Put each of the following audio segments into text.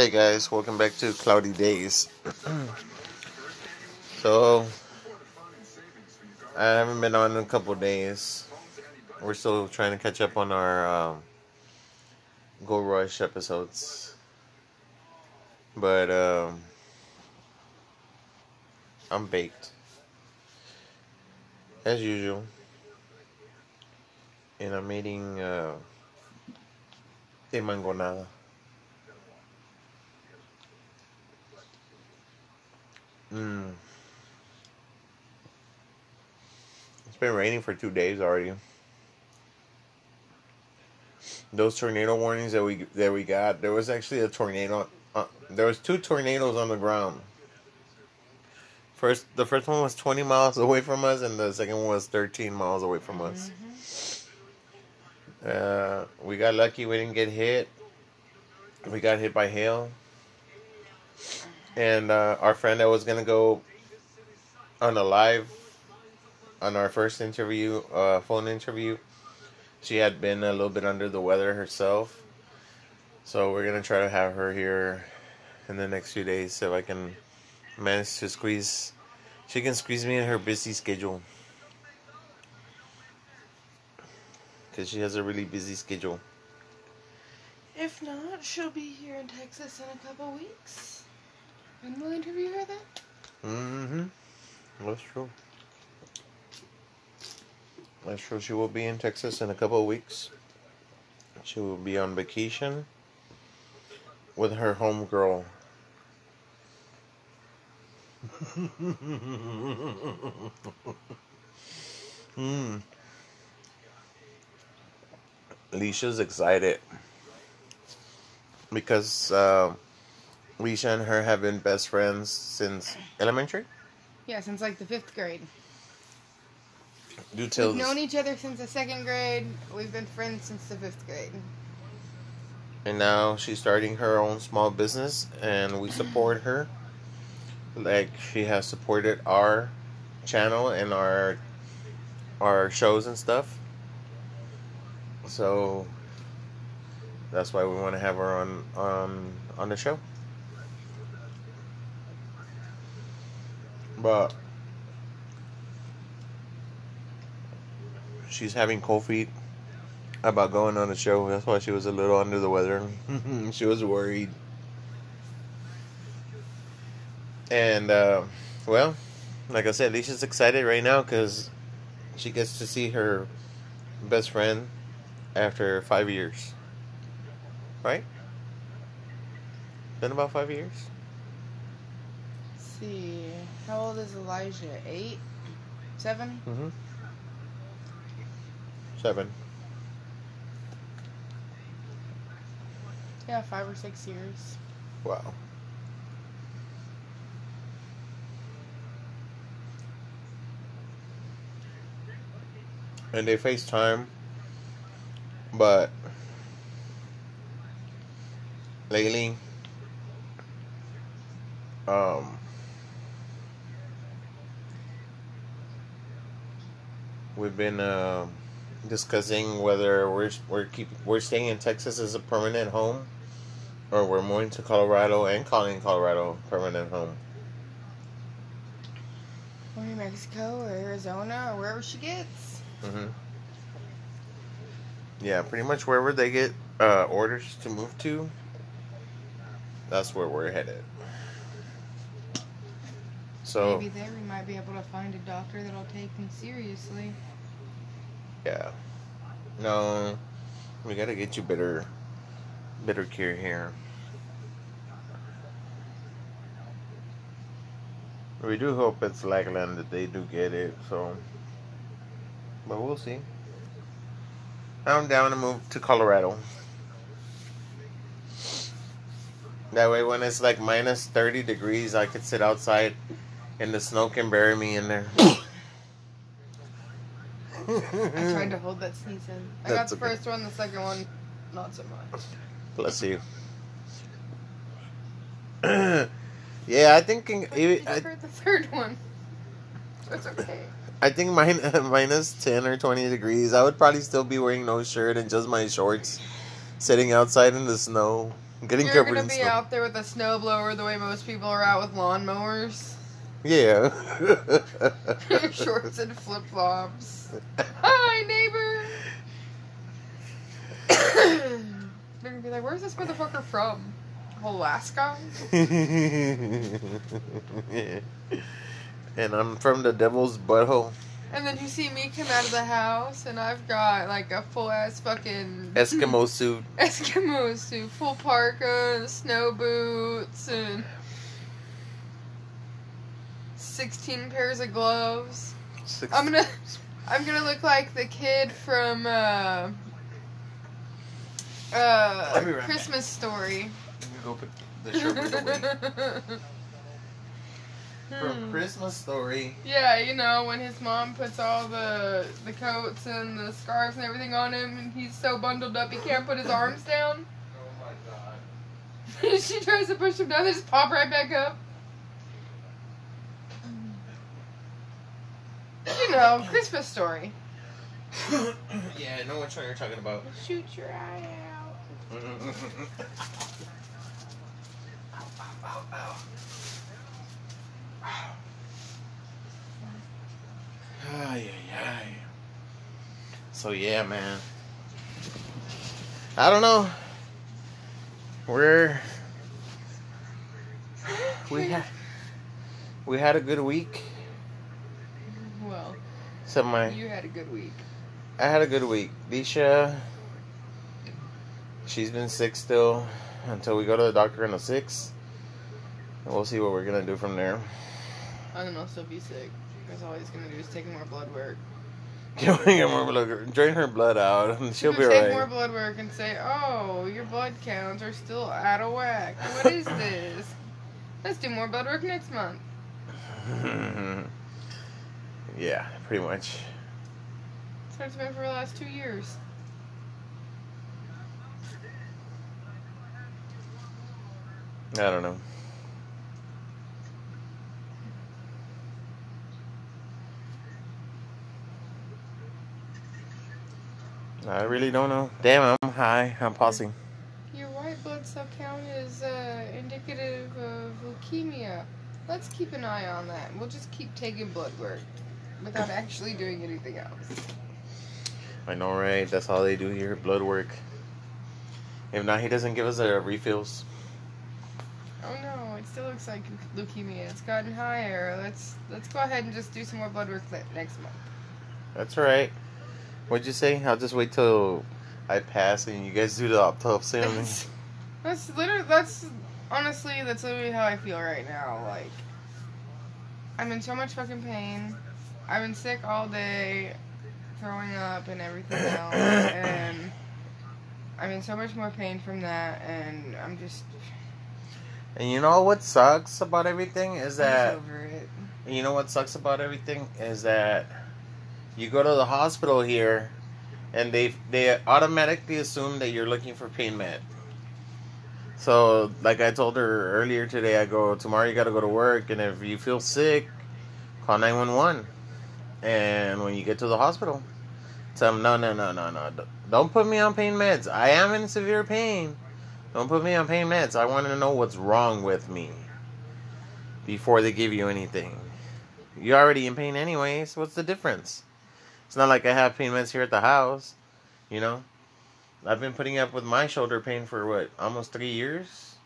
Hey guys, welcome back to Cloudy Days. so, I haven't been on in a couple days. We're still trying to catch up on our um, Go Rush episodes. But, um, I'm baked. As usual. And I'm eating uh, de mangonada. Mm. It's been raining for two days already. Those tornado warnings that we that we got, there was actually a tornado. Uh, there was two tornadoes on the ground. First, the first one was 20 miles away from us, and the second one was 13 miles away from us. Uh, we got lucky; we didn't get hit. We got hit by hail and uh, our friend that was gonna go on a live on our first interview, uh, phone interview, she had been a little bit under the weather herself. So we're gonna try to have her here in the next few days so I can manage to squeeze. She can squeeze me in her busy schedule because she has a really busy schedule. If not, she'll be here in Texas in a couple weeks. And we'll interview her then. Mm-hmm. That's true. That's true. She will be in Texas in a couple of weeks. She will be on vacation with her homegirl. Hmm. Alicia's excited because uh, Alicia and her have been best friends since elementary. Yeah, since like the fifth grade. Do tell. We've known each other since the second grade. We've been friends since the fifth grade. and now she's starting her own small business and we support her like she has supported our channel and our our shows and stuff so that's why we want to have her on on on the show but she's having cold feet about going on the show. That's why she was a little under the weather. she was worried. And, uh, well, like I said, Alicia's excited right now because she gets to see her best friend after five years. Right? Been about five years? Let's see. How old is Elijah? Eight? Seven? Mm-hmm. Seven. Yeah, five or six years. Wow. And they FaceTime, but lately, um, we've been uh, discussing whether we're we're keep we're staying in Texas as a permanent home or we're moving to Colorado and calling Colorado permanent home. Or New Mexico or Arizona or wherever she gets. hmm Yeah, pretty much wherever they get uh, orders to move to, that's where we're headed. So Maybe there we might be able to find a doctor that'll take me seriously. Yeah, no, we gotta get you better, better care here. We do hope it's Lackland that they do get it. So, but we'll see. I'm down to move to Colorado. That way, when it's like minus 30 degrees, I could sit outside and the snow can bury me in there. I tried to hold that sneeze in. I got the okay. first one, the second one, not so much. Bless you. yeah, I think in- I I, heard the third one. So it's okay. I think mine minus ten or twenty degrees. I would probably still be wearing no shirt and just my shorts sitting outside in the snow, getting You're covered gonna be out there with a snowblower the way most people are out with lawnmowers. Yeah. Shorts and flip flops. Hi, neighbor. They're gonna be like, "Where's this motherfucker from? Alaska?" and I'm from the devil's butthole. And then you see me come out of the house, and I've got like a full ass fucking Eskimo suit. Eskimo suit, full parka, snow boots, and sixteen pairs of gloves. Six, I'm gonna, I'm gonna look like the kid from uh, uh, right Christmas Story. Let me go put the sherbet away. From Hmm. Christmas Story. Yeah, you know when his mom puts all the the coats and the scarves and everything on him, and he's so bundled up he can't put his arms down. Oh my god. she tries to push him down, they just pop right back up. You know, Christmas Story. yeah, I know which one you're talking about. Shoot your eye out. ow, ow, ow, ow. Ay, ay, ay. So yeah, man. I don't know. We're we had we had a good week. So my you had a good week. I had a good week. Disha, she's been sick still until we go to the doctor on the six. And we'll see what we're gonna do from there. I'm gonna still be sick. Because all he's gonna do is take more blood work. Get more blood, drain her blood out, and she'll be gonna take more blood work and say, "Oh, your blood counts are still out of whack. What is this? Let's do more blood work next month." yeah, pretty much. That's what it's been for the last two years. I don't know. I really don't know. Damn, I'm high. I'm pausing. Your white blood cell count is uh, indicative of leukemia. Let's keep an eye on that. We'll just keep taking blood work without actually doing anything else. I know, right? That's all they do here, blood work. If not, he doesn't give us the refills. Oh no, it still looks like leukemia. It's gotten higher. Let's let's go ahead and just do some more blood work next month. That's right. What'd you say? I'll just wait till I pass and you guys do the autopsy on me. That's, that's literally that's honestly that's literally how I feel right now. Like I'm in so much fucking pain. I've been sick all day, throwing up and everything else, and I'm in so much more pain from that. And I'm just, And you know what sucks about everything is I'm that over it. you know what sucks about everything is that you go to the hospital here and they they automatically assume that you're looking for pain med. So like I told her earlier today, I go tomorrow you got to go to work and if you feel sick, call nine one one. And when you get to the hospital, tell them no no no no no don't put me on pain meds. I am in severe pain. Don't put me on pain meds. I want to know what's wrong with me before they give you anything. You're already in pain anyways. What's the difference? It's not like I have pain meds here at the house. You know? I've been putting up with my shoulder pain for what, almost three years?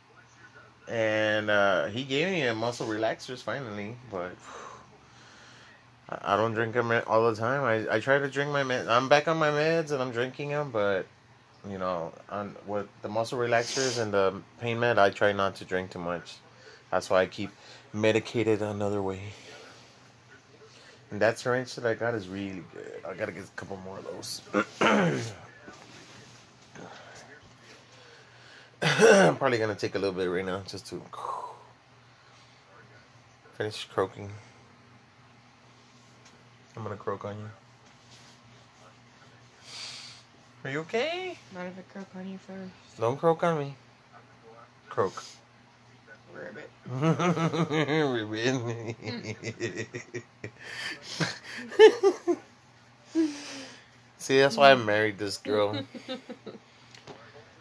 And uh, he gave me a muscle relaxers finally, but I don't drink them all the time. I, I try to drink my meds. I'm back on my meds and I'm drinking them, but you know, on with the muscle relaxers and the pain med, I try not to drink too much. That's why I keep medicated another way. And that syringe that I got is really good. I gotta get a couple more of those. I'm probably gonna take a little bit right now just to finish croaking. I'm gonna croak on you. Are you okay? Not if I croak on you first. Don't croak on me. Croak. Ribbit. Ribbon. See, that's why I married this girl.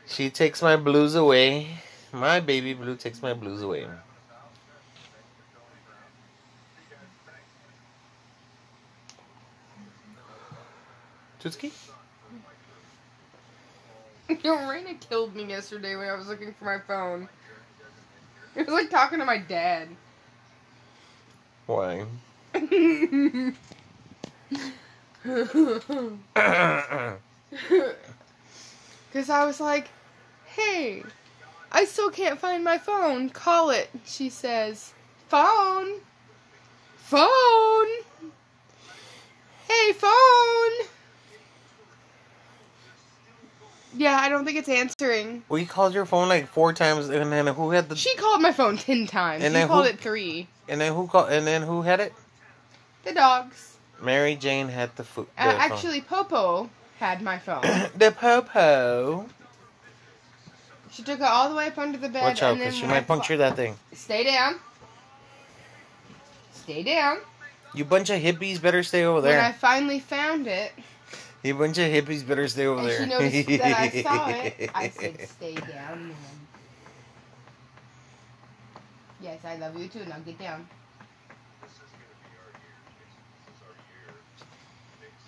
She takes my blues away. My baby blue takes my blues away. Tutski? Yo, Raina killed me yesterday when I was looking for my phone. It was like talking to my dad. Why? Because I was like, hey, I still can't find my phone. Call it. She says, phone. Phone. Hey, phone. Yeah, I don't think it's answering. we called your phone like four times, and then who had the? She called my phone ten times. And she then called who- it three. And then who called? And then who had it? The dogs. Mary Jane had the food. Uh, actually, Popo had my phone. the popo. She took it all the way up under the bed. Watch out, and then because she might puncture that thing. Stay down. Stay down. You bunch of hippies better stay over there. When I finally found it, You bunch of hippies better stay over and there. she noticed that I saw it, I said, "Stay down, ma'am." Yes, I love you too. Now get down. This is gonna be our year, our year.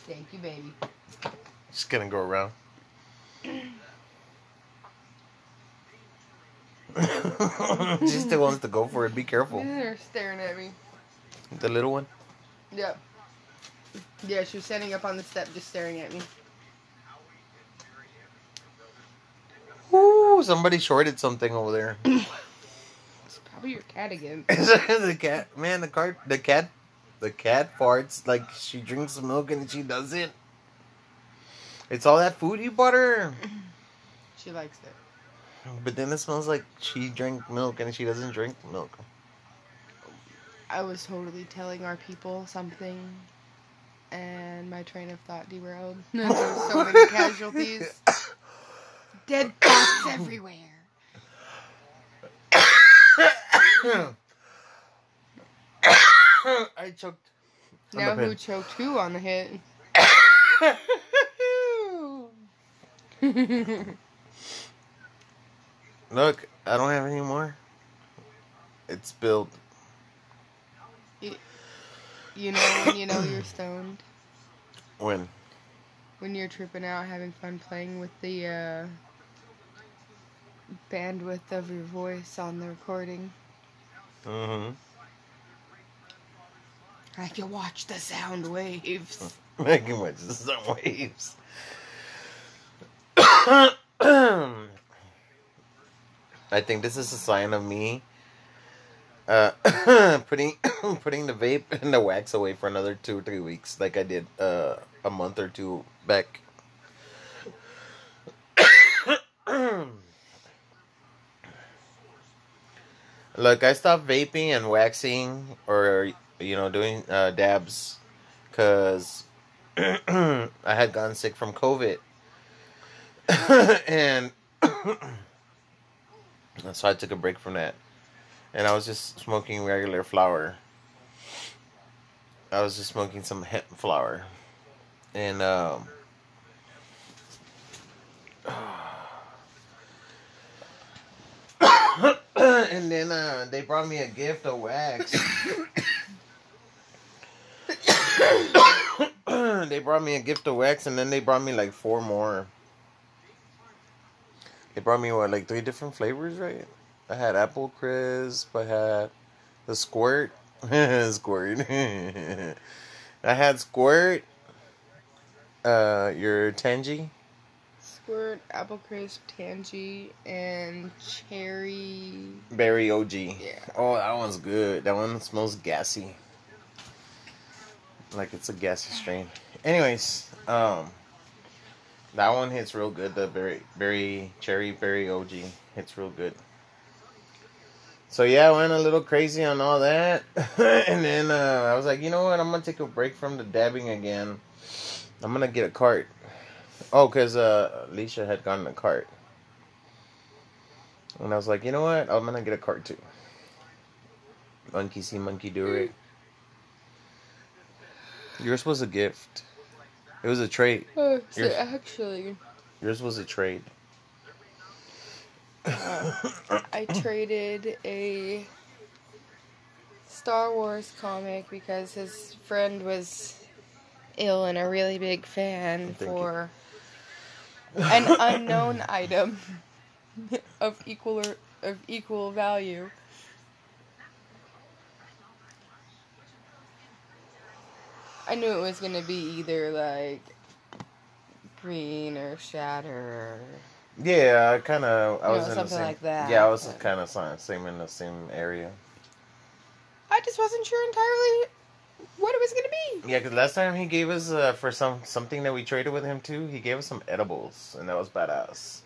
Thank you, baby. Just gonna go around. she still wants to go for it. Be careful. They're staring at me. The little one. Yep. Yeah, she was standing up on the step, just staring at me. Ooh, somebody shorted something over there. It's probably your cat again. the cat, man, the cat, the cat, the cat farts like she drinks milk and she doesn't. It's all that food you bought her. She likes it. But then it smells like she drank milk and she doesn't drink milk. I was totally telling our people something, and my train of thought derailed. there were so many casualties. Dead bodies everywhere. I choked. Now who choked who on the hit? Look, I don't have any more. It's spilled. You know when you know you're stoned? When? When you're tripping out, having fun playing with the uh, bandwidth of your voice on the recording. Mm-hmm. I can watch the sound waves. I can watch the sound waves. I think this is a sign of me uh, putting putting the vape and the wax away for another two or three weeks, like I did uh, a month or two back. Look, I stopped vaping and waxing, or you know, doing uh, dabs, because I had gotten sick from COVID, and so I took a break from that, and I was just smoking regular flower. I was just smoking some hemp flower, and um. and then uh, they brought me a gift of wax. they brought me a gift of wax, and then they brought me like four more. They brought me what, like three different flavors, right? I had apple crisp. I had the squirt, squirt. I had squirt. Uh, your tangy. Squirt, apple crisp, tangy, and cherry. Berry OG. Yeah. Oh, that one's good. That one smells gassy. Like it's a gassy strain. Anyways, um that one hits real good. The berry berry cherry berry OG hits real good. So yeah, I went a little crazy on all that. and then uh, I was like, you know what? I'm gonna take a break from the dabbing again. I'm gonna get a cart. Oh, cause uh, Alicia had gotten a cart. And I was like, you know what? I'm gonna get a cart too. Monkey see, monkey do it. Yours was a gift. It was a trade. Oh, so actually, Yours was a trade. Uh, I traded a Star Wars comic because his friend was ill and a really big fan Thank you. for an unknown item of equal or, of equal value. I knew it was gonna be either like green or shatter. Yeah, I kind of. I You was know, in the same. like that, Yeah, I was but- kind of same in the same area. I just wasn't sure entirely what it was gonna be. Yeah, because last time he gave us uh, for some something that we traded with him too. He gave us some edibles, and that was badass.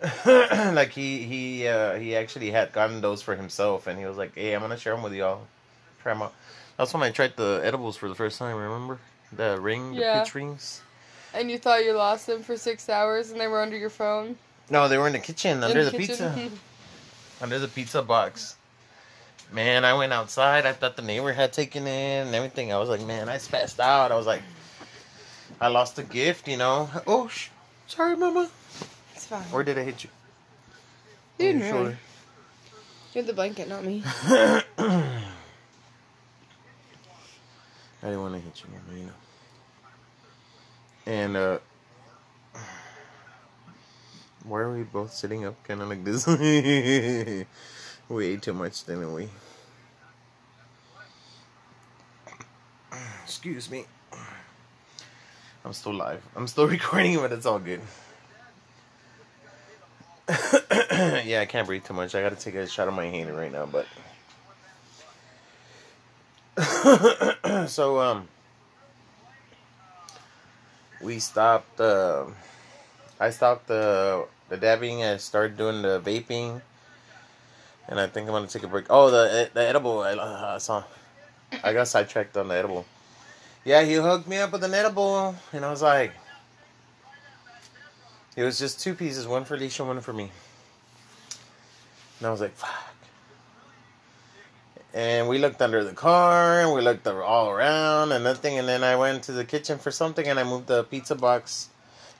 like he he uh, he actually had gotten those for himself, and he was like, "Hey, I'm gonna share them with y'all. Try them out." That's when I tried the edibles for the first time. Remember the ring, the Yeah. pitch rings? And you thought you lost them for six hours and they were under your phone? No, they were in the kitchen under In the, kitchen? pizza, under the pizza box. Man, I went outside. I thought the neighbor had taken it and everything. I was like, man, I spazzed out. I was like, I lost a gift, you know. Oh, sh- sorry, mama. it's fine. Or did I hit you? You didn't your really. You're the blanket, not me. I didn't want to hit you, mama. You know. And uh, why are we both sitting up, kind of like this? we ate too much, didn't we? Excuse me. I'm still live. I'm still recording, but it's all good. yeah, I can't breathe too much. I gotta take a shot of my inhaler right now, but. so, um. We stopped, uh. I stopped the the dabbing. I started doing the vaping, and I think I'm gonna take a break. Oh, the the edible. I, uh, I saw. I got sidetracked on the edible. Yeah, he hooked me up with an edible, and I was like, it was just two pieces, one for Alicia, one for me. And I was like, fuck. And we looked under the car, and we looked all around, and nothing. And then I went to the kitchen for something, and I moved the pizza box,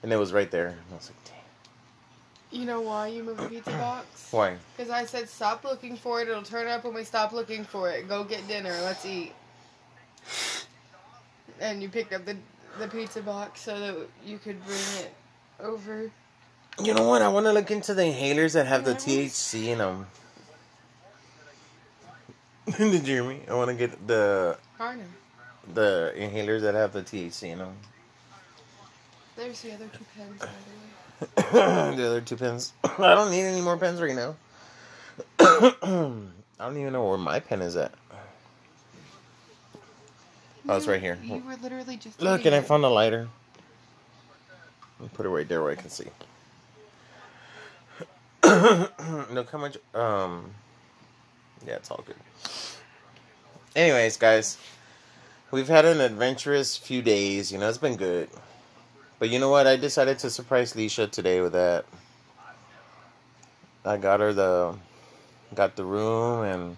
and it was right there. And I was like, damn. You know why you moved the pizza box? Why? Because I said stop looking for it. It'll turn up when we stop looking for it. Go get dinner. Let's eat. And you picked up the the pizza box so that you could bring it over. You know what? I want to look into the inhalers that have the THC in them. Did you hear me? I want to get the the inhalers that have the THC in them. There's the other two pens, by the way. the other two pens. I don't need any more pens right now. I don't even know where my pen is at. Oh, it's right here. You were literally just. Look, and I found a lighter. Put it right there where I can see. Look how much. Um. Yeah, it's all good. Anyways, guys, we've had an adventurous few days. You know, it's been good. But you know what? I decided to surprise Leisha today with that. I got her the, got the room, and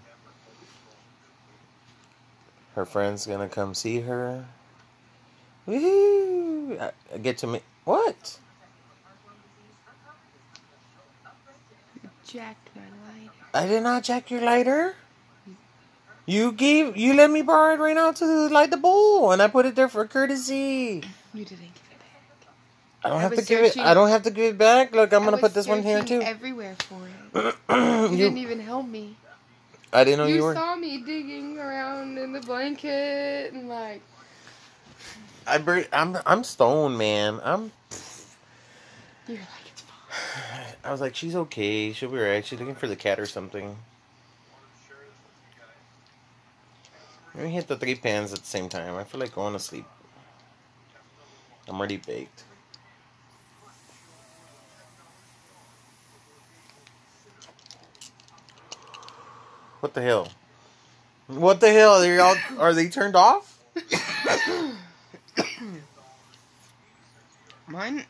her friend's gonna come see her. Woohoo! I, get to meet what? lighter. I did not jack your lighter. You gave you let me borrow it right now to light the bowl, and I put it there for courtesy. You didn't give it back. I don't I have to give it. I don't have to give it back. Look, I'm I gonna put this one here too. Everywhere for it. You, didn't even help me. I didn't know you you were. saw me digging around in the blanket and like. I bur- I'm I'm stoned, man. I'm. You're like it's fine. I was like, she's okay. She'll be right. She's looking for the cat or something. Let me hit the three pans at the same time. I feel like going to sleep. I'm already baked. What the hell? What the hell? Are all are they turned off? Mine.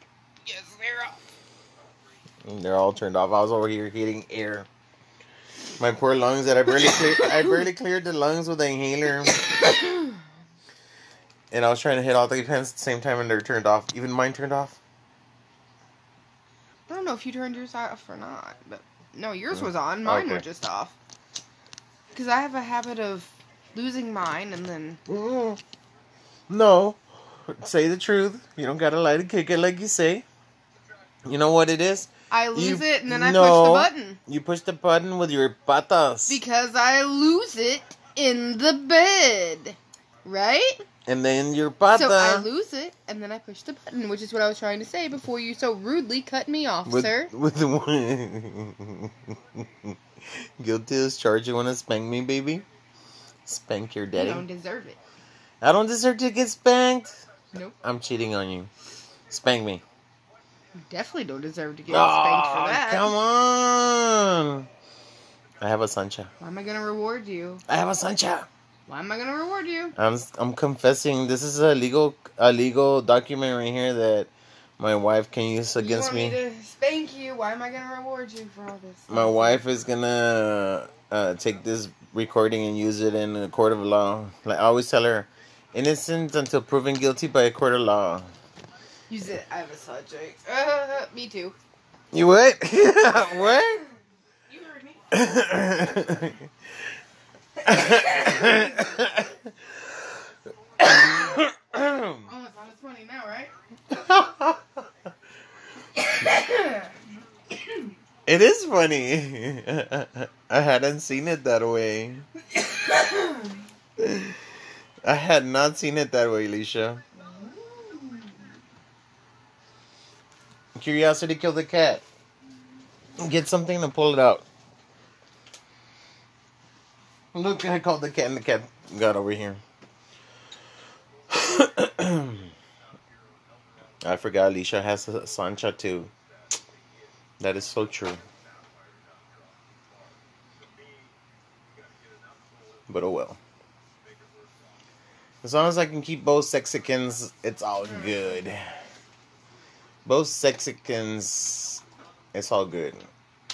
Yes, they're off. They're all turned off. I was over here hitting air. My poor lungs that I barely cleared. I barely cleared the lungs with the inhaler. and I was trying to hit all three pens at the same time, and they're turned off. Even mine turned off. I don't know if you turned yours off or not, but no, yours was on. Mine Okay. were just off. Because I have a habit of losing mine and then Mm. No. Say the truth. You don't gotta lie to kick it like you say. You know what it is? I lose You- it and then I no. push the button. You push the button with your patas. Because I lose it in the bed. Right? and then your pata. So I lose it and then I push the button, which is what I was trying to say before you so rudely cut me off, with, sir. with the one. Guilty as charged. You want to spank me, baby? Spank your You daddy. don't deserve it. I don't deserve to get spanked. Nope. I'm cheating on you. Spank me. You definitely don't deserve to get spanked for that. Come on. I have a sancha. Why am I gonna reward you? I have a sancha. Why am I gonna reward you? I'm I'm confessing. This is a legal a legal document right here that my wife can use against me. me. to spank you. Why am I gonna reward you for all this? My wife is gonna uh, take this recording and use it in a court of law. Like I always tell her, innocent until proven guilty by a court of law. Use it. I have a subject. Uh, me too. You what? what? You heard me. Oh, it's on now, right? it is funny. I hadn't seen it that way. I had not seen it that way, Alicia. Curiosity killed the cat. Get something to pull it out. Look, I called the cat and the cat got over here. I forgot Alicia has a Sancha too. That is so true. But oh well. As long as I can keep both Sexicans, it's all good. Both Sexicans, it's all good.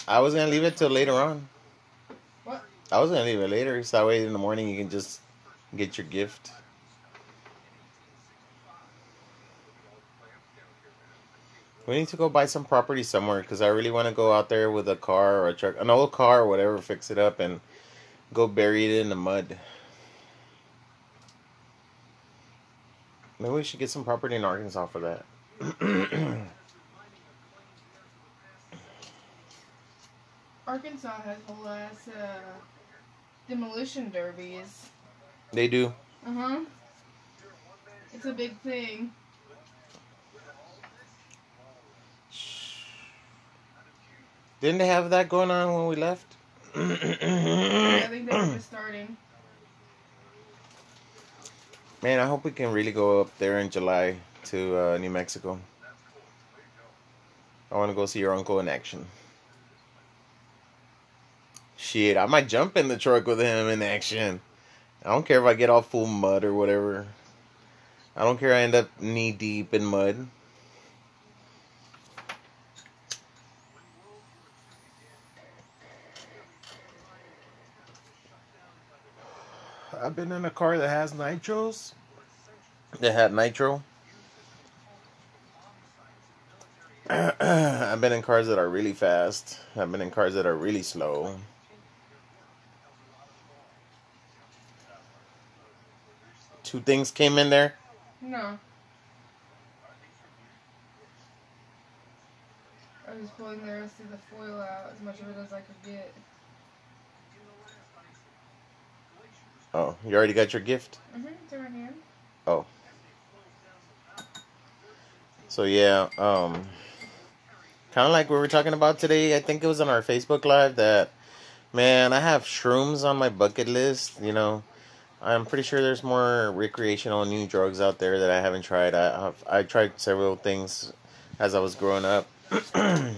I was gonna leave it till later on. What? I was gonna leave it later, so that way in the morning you can just get your gift. We need to go buy some property somewhere because I really want to go out there with a car or a truck, an old car or whatever, fix it up and go bury it in the mud. Maybe we should get some property in Arkansas for that. Arkansas has the last uh, demolition derbies. they do. Uh huh. It's a big thing. Didn't they have that going on when we left? I think they're just starting. Man, I hope we can really go up there in July to uh, New Mexico. I want to go see your uncle in action. Shit, I might jump in the truck with him in action. I don't care if I get all full mud or whatever. I don't care I end up knee deep in mud. I've been in a car that has nitros. That had nitro. I've been in cars that are really fast. I've been in cars that are really slow. Two things came in there. No. I was pulling the rest of the foil out, as much of it as I could get. Oh, you already got your gift? Mm-hmm, it's in my hand. So yeah, um kind of like we were talking about today, I think it was on our Facebook live that man, I have shrooms on my bucket list, you know. I'm pretty sure there's more recreational new drugs out there that I haven't tried. I have I tried several things as I was growing up. I'm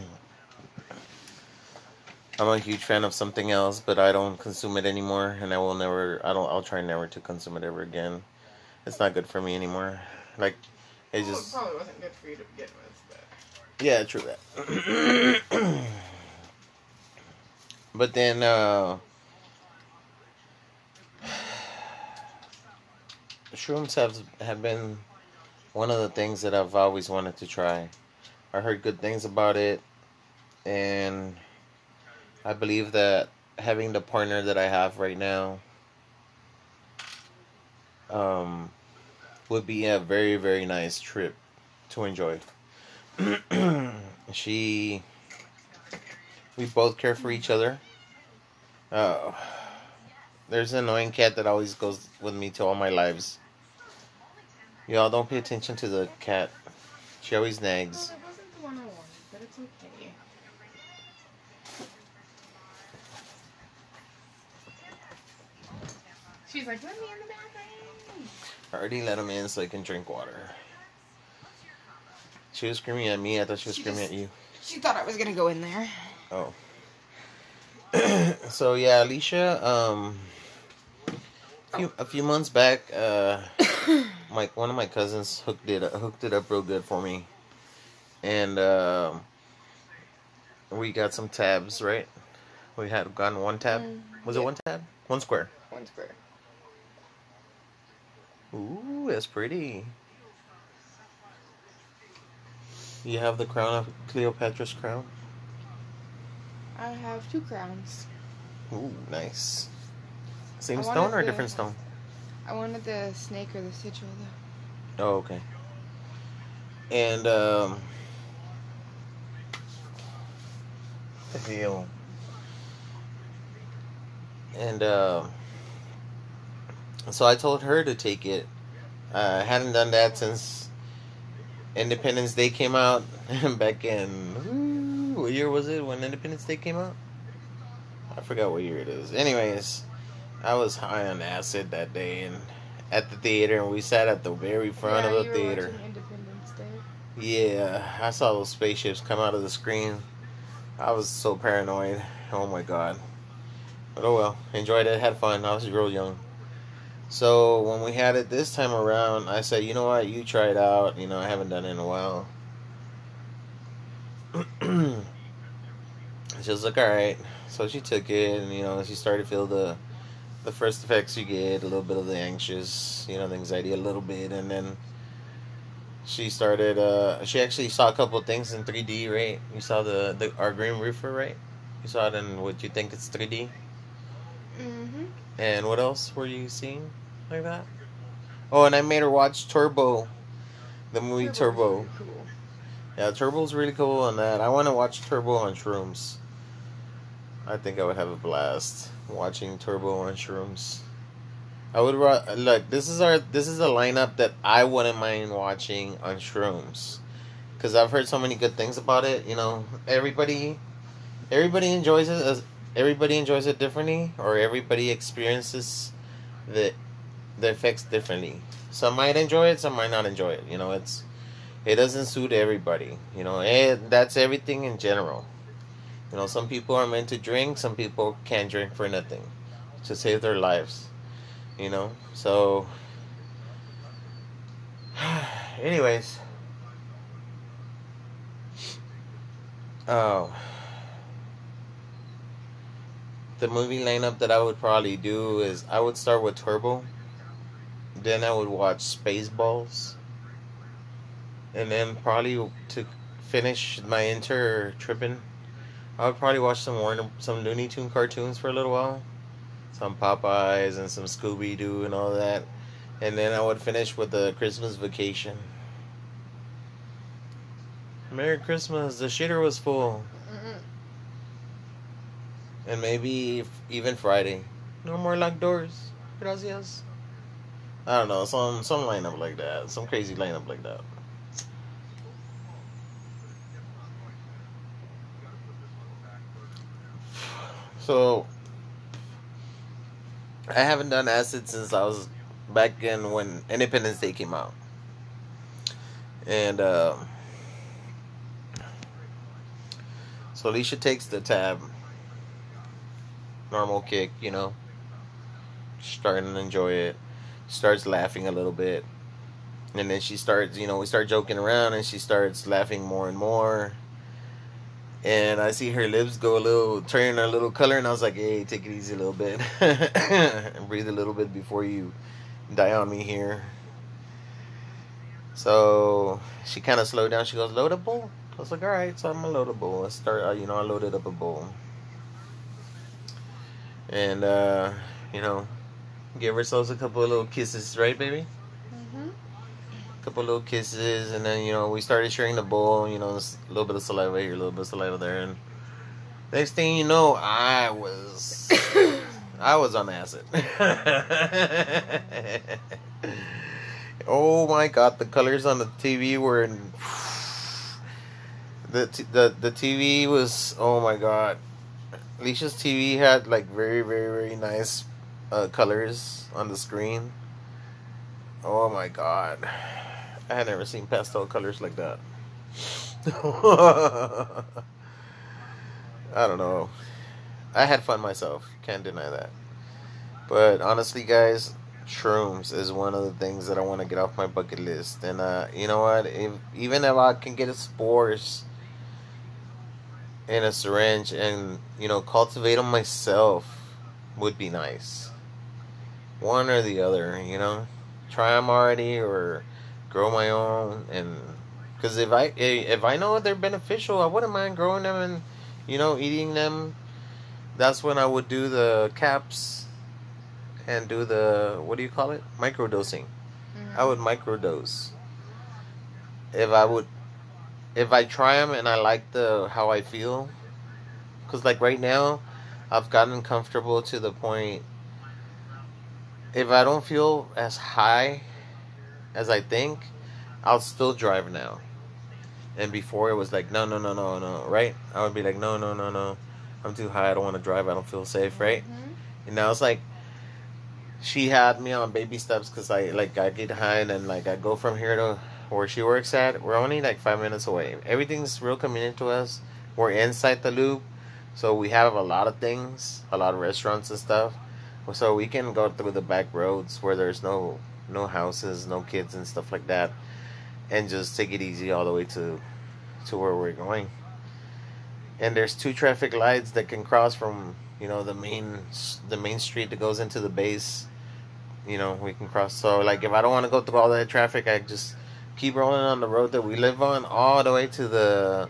a huge fan of something else, but I don't consume it anymore and I will never I don't I'll try never to consume it ever again. It's not good for me anymore. Like it Well, just it probably wasn't good for you to begin with, but. Yeah, true that. but then, uh, shrooms have have been one of the things that I've always wanted to try. I heard good things about it. and I believe that having the partner that I have right now um, would be a very very nice trip to enjoy. she, we both care for each other. Uh, there's an annoying cat that always goes with me to all my lives. Y'all don't pay attention to the cat. She always nags. Well, that wasn't the one I wanted, but it's okay. She's like, let me in the bathroom. I already let him in so he can drink water. She was screaming at me. I thought she was She screaming just- at you. She thought I was gonna go in there. Oh. so yeah, Alicia. Um, a few, a few months back, uh, my one of my cousins hooked it hooked it up real good for me, and um, we got some tabs. Right, we had gotten one tab. Mm, Was it one tab? One square. One square. Ooh, that's pretty. You have the crown of Cleopatra's crown. I have two crowns. Ooh, nice. Same I stone or a the- different stone? I wanted the snake or the sigil though. Oh, okay. And um the deal. And um so I told her to take it. Uh, I hadn't done that since Independence Day came out back in what year was it when Independence Day came out? I forgot what year it is. Anyways, I was high on acid that day and at the theater and we sat at the very front yeah, of the theater. Independence Day. Yeah, I saw those spaceships come out of the screen. I was so paranoid. Oh my god. But oh well, enjoyed it, had fun. I was real young. So when we had it this time around, I said, you know what, you try it out. You know, I haven't done it in a while. she was like, all right. So she took it, and you know, she started to feel the the first effects you get, a little bit of the anxious, you know, the anxiety a little bit, and then she started uh she actually saw a couple of things in 3D, right? You saw the, the our Green roofer, right? You saw it in what you think it's 3D. Mm-hmm. And what else were you seeing like that? Oh, and I made her watch Turbo, the movie Turbo. Cool. Yeah, Turbo's really cool on that. I want to watch Turbo on shrooms. I think I would have a blast watching Turbo on shrooms. I would ru- look. This is our. This is a lineup that I wouldn't mind watching on shrooms, because I've heard so many good things about it. You know, everybody, everybody enjoys it. As, everybody enjoys it differently, or everybody experiences the the effects differently. Some might enjoy it, some might not enjoy it. You know, it's it doesn't suit everybody. You know, and that's everything in general. You know, some people are meant to drink, some people can't drink for nothing to save their lives. You know, so. Anyways. Oh. The movie lineup that I would probably do is I would start with Turbo. Then I would watch Spaceballs. And then probably to finish my inter tripping, I would probably watch some Warner, some Looney Tune cartoons for a little while, some Popeyes and some Scooby Doo and all that, and then I would finish with the Christmas Vacation. Merry Christmas! The shitter was full, Mm-mm. and maybe even Friday. No more locked doors. Gracias. I don't know some some lineup like that, some crazy lineup like that. So I haven't done acid since I was back in when Independence Day came out, and um so Alicia takes the tab, normal kick, you know, starting to enjoy it, starts laughing a little bit, and then she starts, you know, we start joking around, and she starts laughing more and more and I see her lips go a little, turn a little color, and I was like, "Hey, take it easy a little bit, and breathe a little bit before you die on me here." So she kind of slowed down. She goes, "Loadable," I was like, all right, so I'm gonna load a bowl. I start, you know, I loaded up a bowl, and uh, you know, give ourselves a couple of little kisses, right, baby? Mm-hmm. A couple of little kisses, and then you know, we started sharing the bowl. You know, a little bit of saliva here, a little bit of saliva there, and next thing you know, I was, I was on acid. oh my god, the colors on the TV were in the t- the the TV was oh my god. Alicia's TV had like very very very nice uh, colors on the screen. Oh my god, I had never seen pastel colors like that. I don't know. I had fun myself. Can't deny that. But honestly, guys, shrooms is one of the things that I want to get off my bucket list. And uh, you know what? If even if I can get a spores in a syringe and you know cultivate them myself would be nice one or the other you know try them already or grow my own and because if i if i know they're beneficial i wouldn't mind growing them and you know eating them that's when i would do the caps and do the what do you call it microdosing Mm-hmm. i would microdose if i would if I try them and I like the how I feel, because like right now, I've gotten comfortable to the point. If I don't feel as high as I think, I'll still drive now. And before it was like no no no no no right. I would be like no no no no, I'm too high. I don't want to drive. I don't feel safe right. Mhm. And now it's like she had me on baby steps because I like I get high and then like I go from here to where she works at. We're only like five minutes away. Everything's real convenient to us. We're inside the loop, so we have a lot of things, a lot of restaurants and stuff. So we can go through the back roads where there's no no houses, no kids and stuff like that, and just take it easy all the way to to where we're going. And there's two traffic lights that can cross from you know the main the main street that goes into the base. You know we can cross. So like if I don't want to go through all that traffic, I just keep rolling on the road that we live on all the way to the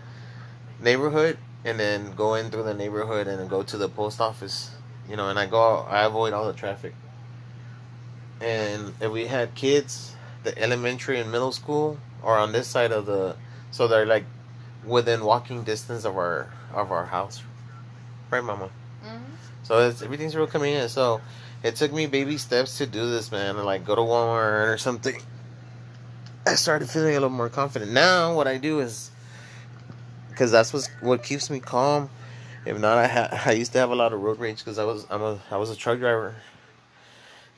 neighborhood, and then go in through the neighborhood and go to the post office. You know, and I go I avoid all the traffic. And if we had kids, the elementary and middle school are on this side of the, so they're like within walking distance of our of our house, right, Mama? Mhm. So it's everything's real convenient. So it took me baby steps to do this, man. And like go to Walmart or something. I started feeling a little more confident. Now what I do is, because that's what's, what keeps me calm. If not, I ha- I used to have a lot of road rage because I was I'm a I was a truck driver.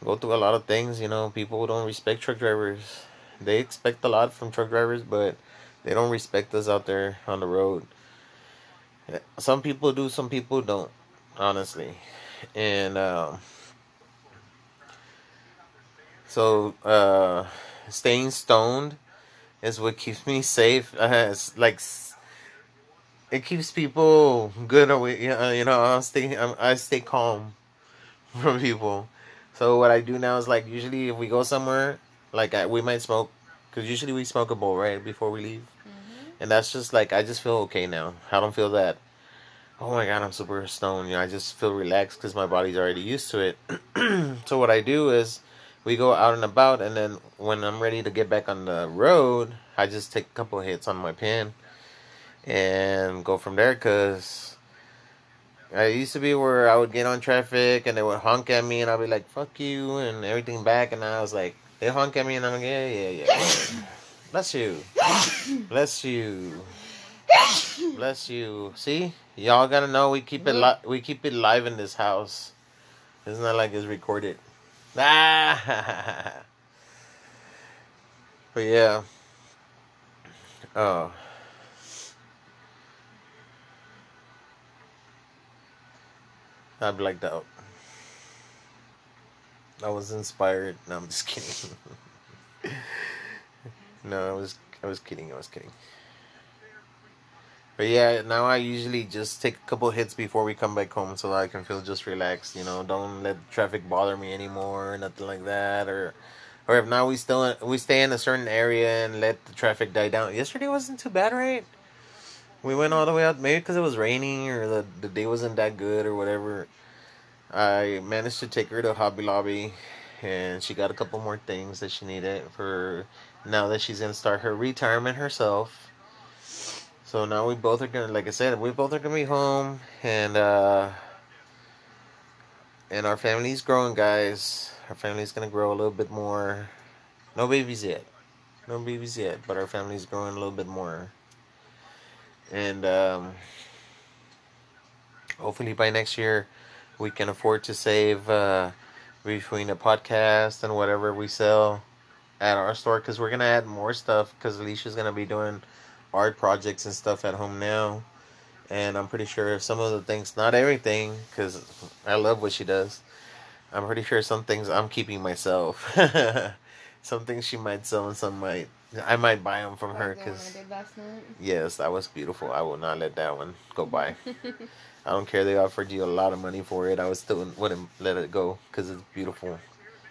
Go through a lot of things, you know. People don't respect truck drivers. They expect a lot from truck drivers, but they don't respect us out there on the road. Some people do, some people don't honestly. And um, so uh, staying stoned is what keeps me safe. Uh, it's like it keeps people good. Away, you know, you know, I stay I'm, I stay calm from people. So what I do now is like usually if we go somewhere, like I, we might smoke, because usually we smoke a bowl right before we leave, Mhm. and that's just like I just feel okay now. I don't feel that oh my god, I'm super stoned. You know, I just feel relaxed because my body's already used to it. so what I do is we go out and about, and then when I'm ready to get back on the road, I just take a couple hits on my pen and go from there. Cause I used to be where I would get on traffic and they would honk at me, and I'd be like "fuck you" and everything back, and I was like, they honk at me, and I'm like, yeah, yeah, yeah. Bless you, bless you. Bless you. See, y'all gotta know we keep it li- we keep it live in this house. It's not like it's recorded. Ah. but yeah. Oh. I blacked out. I was inspired. No, I'm just kidding. no, I was I was kidding. I was kidding. But yeah, now I usually just take a couple hits before we come back home so I can feel just relaxed. You know, don't let traffic bother me anymore, nothing like that. Or, or if not, we still we stay in a certain area and let the traffic die down. Yesterday wasn't too bad, right? We went all the way out, maybe because it was raining or the the day wasn't that good or whatever. I managed to take her to Hobby Lobby, and she got a couple more things that she needed for now that she's gonna start her retirement herself. So now we both are gonna, like I said, we both are gonna be home, and uh, and our family's growing, guys. Our family's gonna grow a little bit more. No babies yet, no babies yet, but our family's growing a little bit more, and um, hopefully by next year we can afford to save uh, between a podcast and whatever we sell at our store because we're gonna add more stuff because Alicia's gonna be doing art projects and stuff at home now, and I'm pretty sure some of the things, not everything, because I love what she does. I'm pretty sure some things I'm keeping myself. some things she might sell and some might I might buy them from her because I did last night. yes, that was beautiful. I will not let that one go by. I don't care they offered you a lot of money for it. I would still wouldn't let it go because it's beautiful,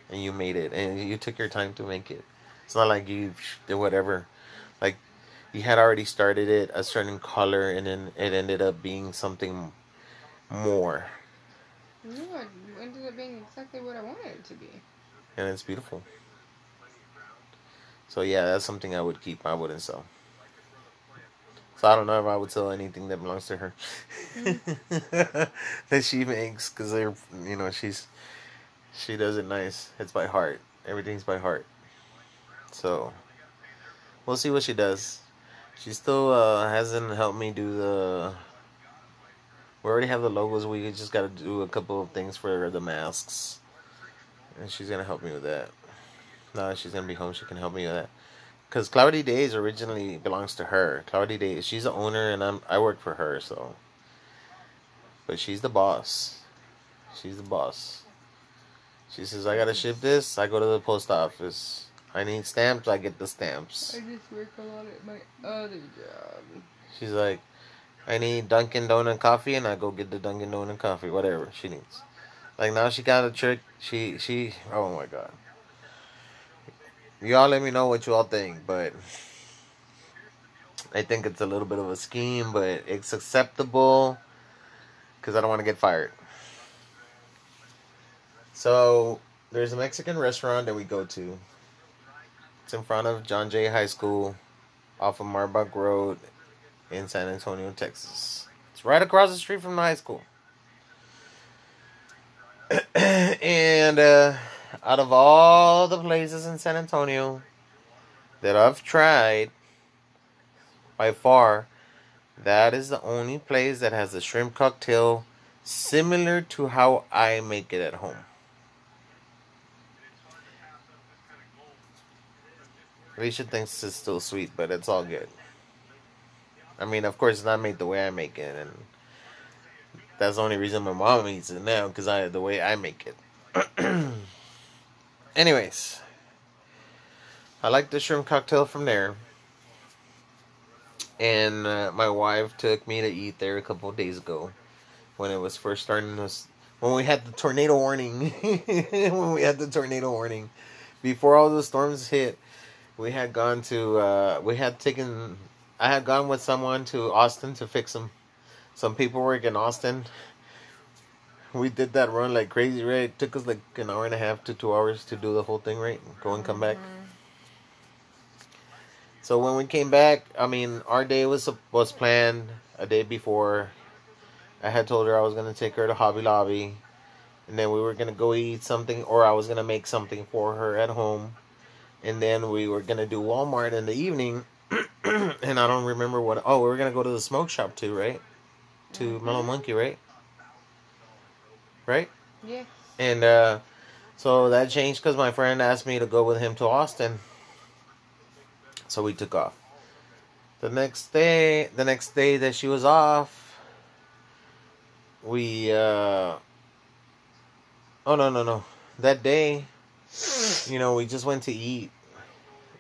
and you made it, and you took your time to make it. It's not like you did whatever, like you had already started it a certain color, and then it ended up being something more, No, it ended up being exactly what I wanted it to be. and it's beautiful. So yeah, that's something I would keep. I wouldn't sell. So I don't know if I would sell anything that belongs to her that she makes because they're you know she's she does it nice. It's by heart. Everything's by heart. So we'll see what she does. She still uh, hasn't helped me do the. We already have the logos. We just got to do a couple of things for the masks, and she's gonna help me with that. That she's gonna be home, she can help me with that. Cause Cloudy Days originally belongs to her. Cloudy Days, she's the owner, and I'm I work for her, so. But she's the boss. She's the boss. She says I gotta ship this. I go to the post office. I need stamps. I get the stamps. I just work a lot at my other job. She's like, I need Dunkin' Donut coffee, and I go get the Dunkin' Donut coffee, whatever she needs. Like now she got a trick. She she. Oh my god. Y'all let me know what you all think, but I think it's a little bit of a scheme, but it's acceptable because I don't want to get fired. So there's a Mexican restaurant that we go to. It's in front of John Jay High School, off of Marbach Road, in San Antonio, Texas. It's right across the street from the high school. and uh, out of all the places in San Antonio that I've tried, by far, that is the only place that has a shrimp cocktail similar to how I make it at home. Alicia thinks it's still sweet, but it's all good. I mean, of course, it's not made the way I make it, and that's the only reason my mom eats it now because I the way I make it. Anyways, I like the shrimp cocktail from there, and uh, my wife took me to eat there a couple days ago when it was first starting to when we had the tornado warning. When we had the tornado warning. Before all the storms hit we had gone to uh, we had taken I had gone with someone to Austin to fix them some some paperwork in Austin. We did that run like crazy, right? It took us like an hour and a half to two hours to do the whole thing, right? Go and come back. Mm-hmm. So when we came back, I mean, our day was was planned a day before. I had told her I was gonna take her to Hobby Lobby, and then we were gonna go eat something, or I was gonna make something for her at home and then we were gonna do Walmart in the evening, and I don't remember what. Oh, we were gonna go to the smoke shop too, right? To Mellow mm-hmm. Monkey, right? Right? Yeah. And uh, so that changed because my friend asked me to go with him to Austin. So we took off. The next day, the next day that she was off, we. Uh, oh no no no! That day, you know, we just went to eat.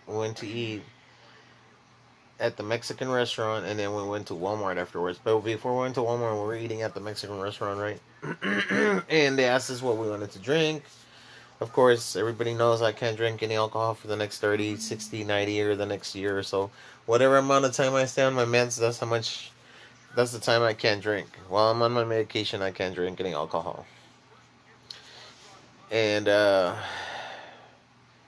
We went to eat at the Mexican restaurant, and then we went to Walmart afterwards. But before we went to Walmart, we were eating at the Mexican restaurant, right? and they asked us what we wanted to drink. Of course, everybody knows I can't drink any alcohol for the next 30, 60, 90, or the next year or so. Whatever amount of time I stay on my meds, that's how much that's the time I can't drink. While I'm on my medication, I can't drink any alcohol. And uh,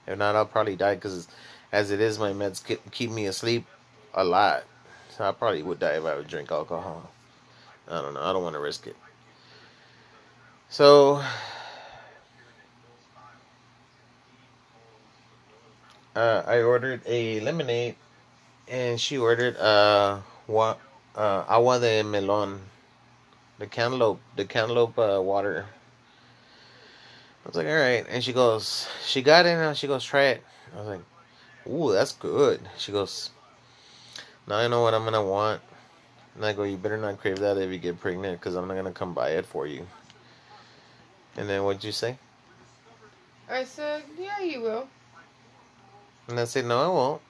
if not, I'll probably die because, as it is, my meds keep me asleep a lot. So I probably would die if I would drink alcohol. I don't know. I don't want to risk it. So, uh, I ordered a lemonade, and she ordered uh what uh agua de melon, the cantaloupe, the cantaloupe uh, water. I was like, all right, and she goes, she got it, and she goes, try it. I was like, ooh, that's good. She goes, now I know what I'm gonna want. And I go, you better not crave that if you get pregnant, because I'm not gonna come buy it for you. And then what'd you say? I said, yeah, you will. And I said, no, I won't.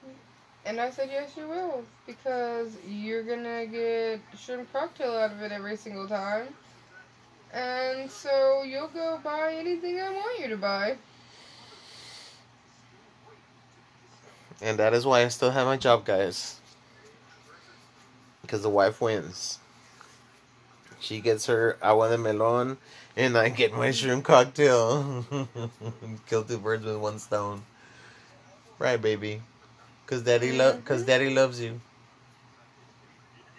And I said, yes, you will. Because you're going to get shrimp cocktail out of it every single time. And so you'll go buy anything I want you to buy. And that is why I still have my job, guys. Because the wife wins. She gets her agua de melon and I get my shrimp cocktail. Kill two birds with one stone. Right, baby. Cause daddy love, mm-hmm. cause daddy loves you.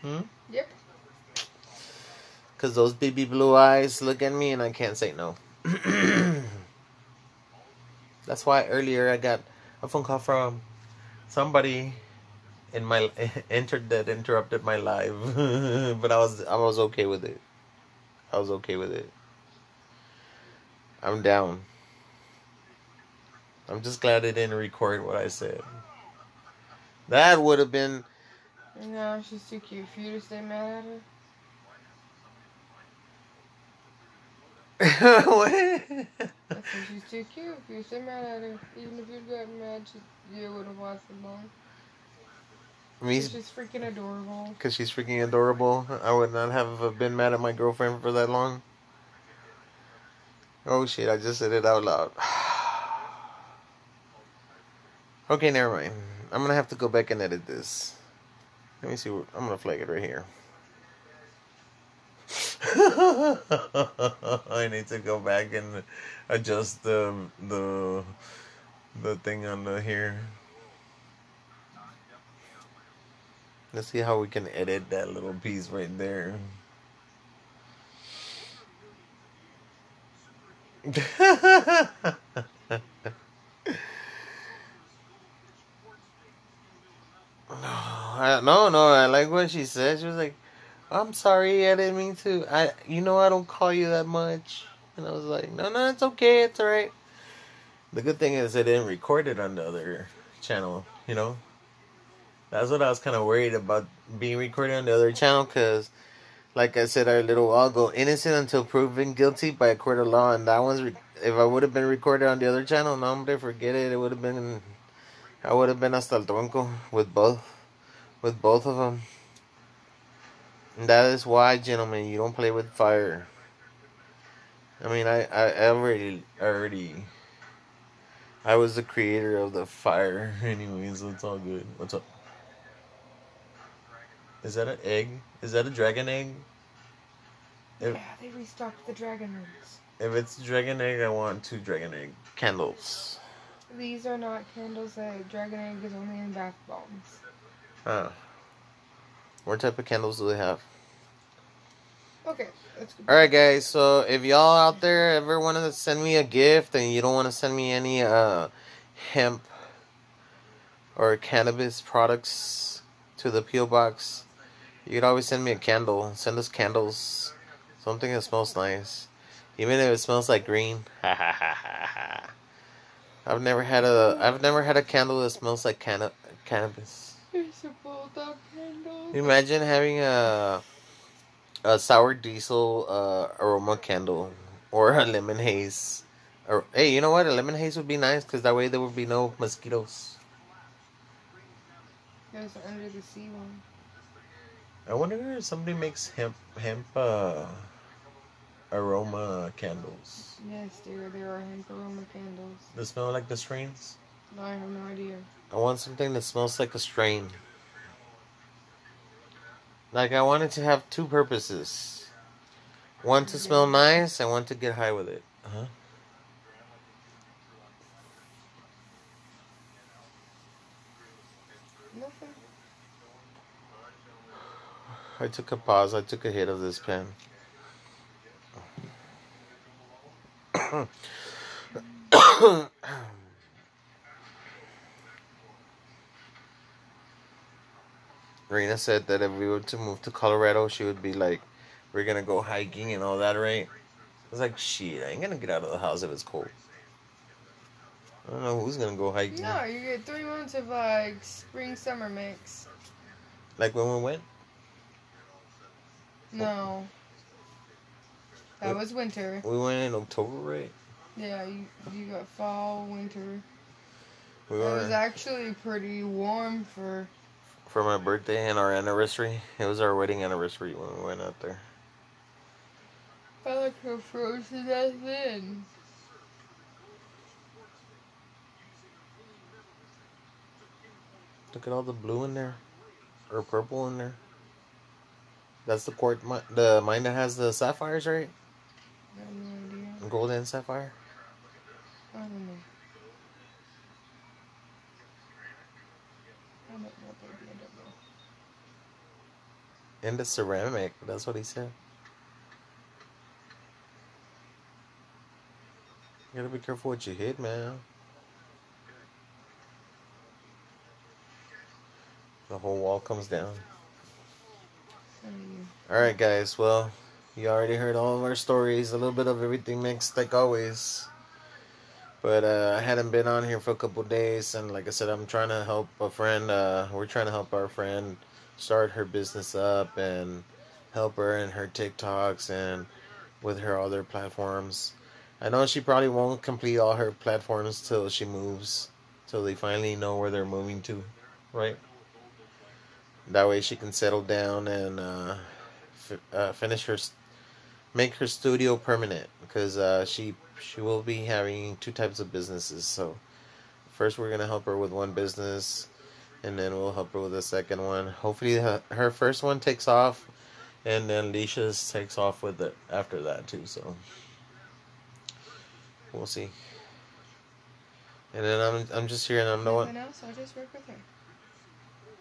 Hmm. Yep. Cause those baby blue eyes look at me and I can't say no. That's why earlier I got a phone call from somebody in my entered that interrupted my live, but I was I was okay with it. I was okay with it. I'm down. I'm just glad they didn't record what I said. That would have been. No, she's too cute for you to stay mad at her. what? she's too cute for you to stay mad at her. Even if you'd gotten mad, she, you would have lasted long. I mean, she's freaking adorable. Because she's freaking adorable. I would not have been mad at my girlfriend for that long. Oh shit, I just said it out loud. okay, never mind. I'm gonna have to go back and edit this. Let me see. What, I'm gonna flag it right here. I need to go back and adjust the the the thing on the here. Let's see how we can edit that little piece right there. No, no, I like what she said. She was like, "I'm sorry, I didn't mean to. I, you know, I don't call you that much." And I was like, "No, no, it's okay. It's all right." The good thing is, I didn't record it on the other channel. You know, that's what I was kind of worried about being recorded on the other channel because like I said a little while ago, innocent until proven guilty by a court of law. And that one's, re- if I would have been recorded on the other channel, no, hombre, forget it. It would have been, I would have been hasta el tronco with both, with both of them. And that is why, gentlemen, you don't play with fire. I mean, I, I already, already, I was the creator of the fire anyway, so it's all good. What's up? Is that an egg? Is that a dragon egg? If, yeah, they restocked the dragon eggs. If it's dragon egg, I want two dragon egg candles. These are not candles. The dragon egg is only in bath bombs. Huh. What type of candles do they have? Okay, that's good. All right, guys. So if y'all out there ever wanted to send me a gift and you don't want to send me any uh, hemp or cannabis products to the PO box, you could always send me a candle. Send us candles. Something that smells nice. Even if it smells like green. I've never had a I've never had a candle that smells like canna- cannabis. It's a bulldog candle. Imagine having a a sour diesel uh, aroma candle or a lemon haze. Or hey, you know what? A lemon haze would be nice because that way there would be no mosquitoes. There's under the sea one. I wonder if somebody makes hemp hemp uh, aroma candles. Yes, there there are hemp aroma candles. They smell like the strains. No, I have no idea. I want something that smells like a strain. Like I wanted to have two purposes. One to smell nice and one to get high with it. Uh-huh. Nothing. I took a pause. I took a hit of this pen. Rena said that if we were to move to Colorado, she would be like, "We're gonna go hiking and all that, right?" I was like, "Shit, I ain't gonna get out of the house if it's cold." I don't know who's gonna go hiking. No, you get three months of like spring summer mix. Like when we went. No. That was winter. We went in October, right? Yeah, you you got fall, winter. We It was actually pretty warm for. for my birthday and our anniversary. It was our wedding anniversary when we went out there. I like how frozen that's been. Look at all the blue in there, or purple in there. That's the court, the mine that has the sapphires, right? I have no idea. Gold and sapphire. I don't know. I don't know, baby. I don't know. And the ceramic. That's what he said. You gotta be careful what you hit, man. The whole wall comes down. Alright, guys. Well, you already heard all of our stories. A little bit of everything mixed, like always. But uh, I hadn't been on here for a couple days, and like I said, I'm trying to help a friend. Uh, we're trying to help our friend start her business up and help her in her TikToks and with her other platforms. I know she probably won't complete all her platforms till she moves, till they finally know where they're moving to, right? That way she can settle down and uh, f- uh, finish her, s- make her studio permanent because uh, she she will be having two types of businesses. So first we're gonna help her with one business, and then we'll help her with the second one. Hopefully her, her first one takes off, and then Leisha's takes off with it after that too. So we'll see. And then I'm I'm just here and I'm the one. Else? I'll just work with her.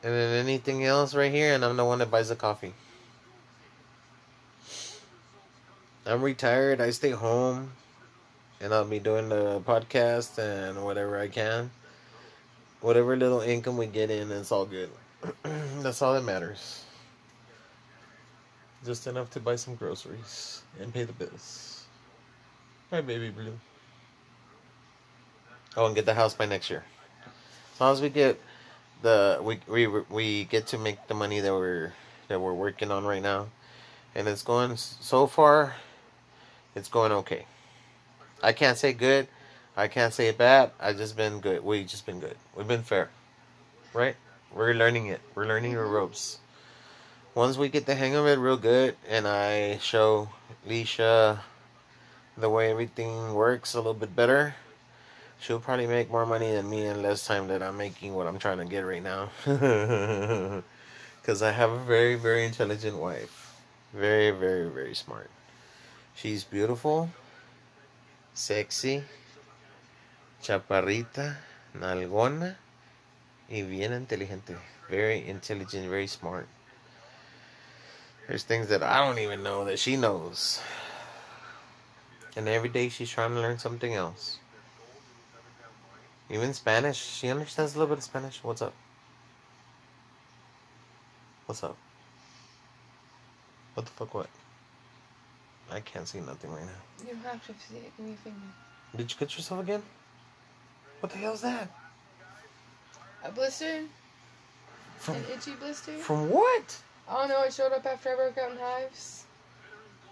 And then anything else right here, and I'm the one that buys the coffee. I'm retired. I stay home, and I'll be doing the podcast and whatever I can. Whatever little income we get in, it's all good. That's all that matters. Just enough to buy some groceries and pay the bills. My baby blue. Oh, and get the house by next year. As long as we get the we we we get to make the money that we're that we're working on right now, and it's going so far. It's going okay. I can't say good. I can't say bad. I just been good. We just been good. We've been fair, right? We're learning it. We're learning the ropes. Once we get the hang of it real good, and I show Leisha the way everything works a little bit better, she'll probably make more money than me in less time that I'm making what I'm trying to get right now. Because I have a very, very intelligent wife. Very, very, very smart. She's beautiful, sexy, chaparrita, nalgona, y bien inteligente. Very intelligent, very smart. There's things that I don't even know that she knows. And every day she's trying to learn something else. Even Spanish. She understands a little bit of Spanish. What's up? What's up? What the fuck what? I can't see nothing right now. You have to see it. Give me finger. Did you cut yourself again? What the hell's that? A blister? From An itchy blister? from what? Oh no, it showed up after I broke out in hives.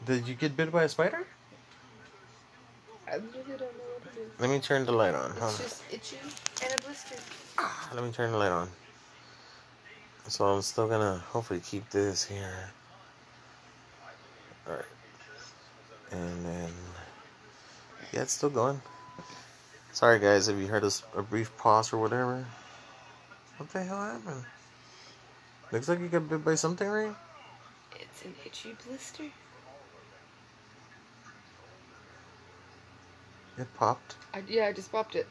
Did you get bit by a spider? I really don't know what it is. Let me turn the light on. It's Hold on. just itchy and a blister. Ah, Let me turn the light on. So I'm still gonna hopefully keep this here. Alright. And then yeah, it's still going. Sorry guys if you heard a brief pause or whatever. What the hell happened? Looks like you got bit by something, right? It's an itchy blister. It popped. I, yeah, I just popped it.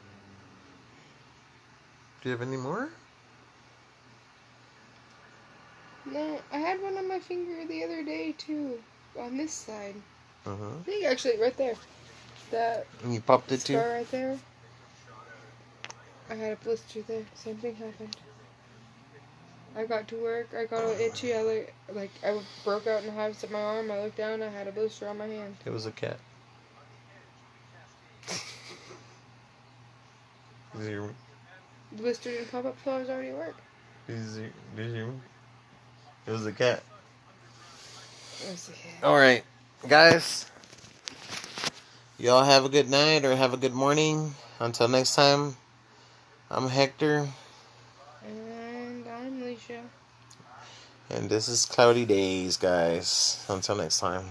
Do you have any more? No, I had one on my finger the other day too, on this side. Uh huh. I think actually right there. That And you popped it too. scar right there. I had a blister there. Same thing happened. I got to work. I got all itchy. I like, like I broke out in hives at my arm. I looked down. I had a blister on my hand. It was a cat. Did you, The blister didn't pop up flowers already work. did you, did you? It was a cat. It was okay. All right, guys. Y'all have a good night or have a good morning. Until next time, I'm Hector, And I'm Alicia. and this is Cloudy Days, guys. Until next time.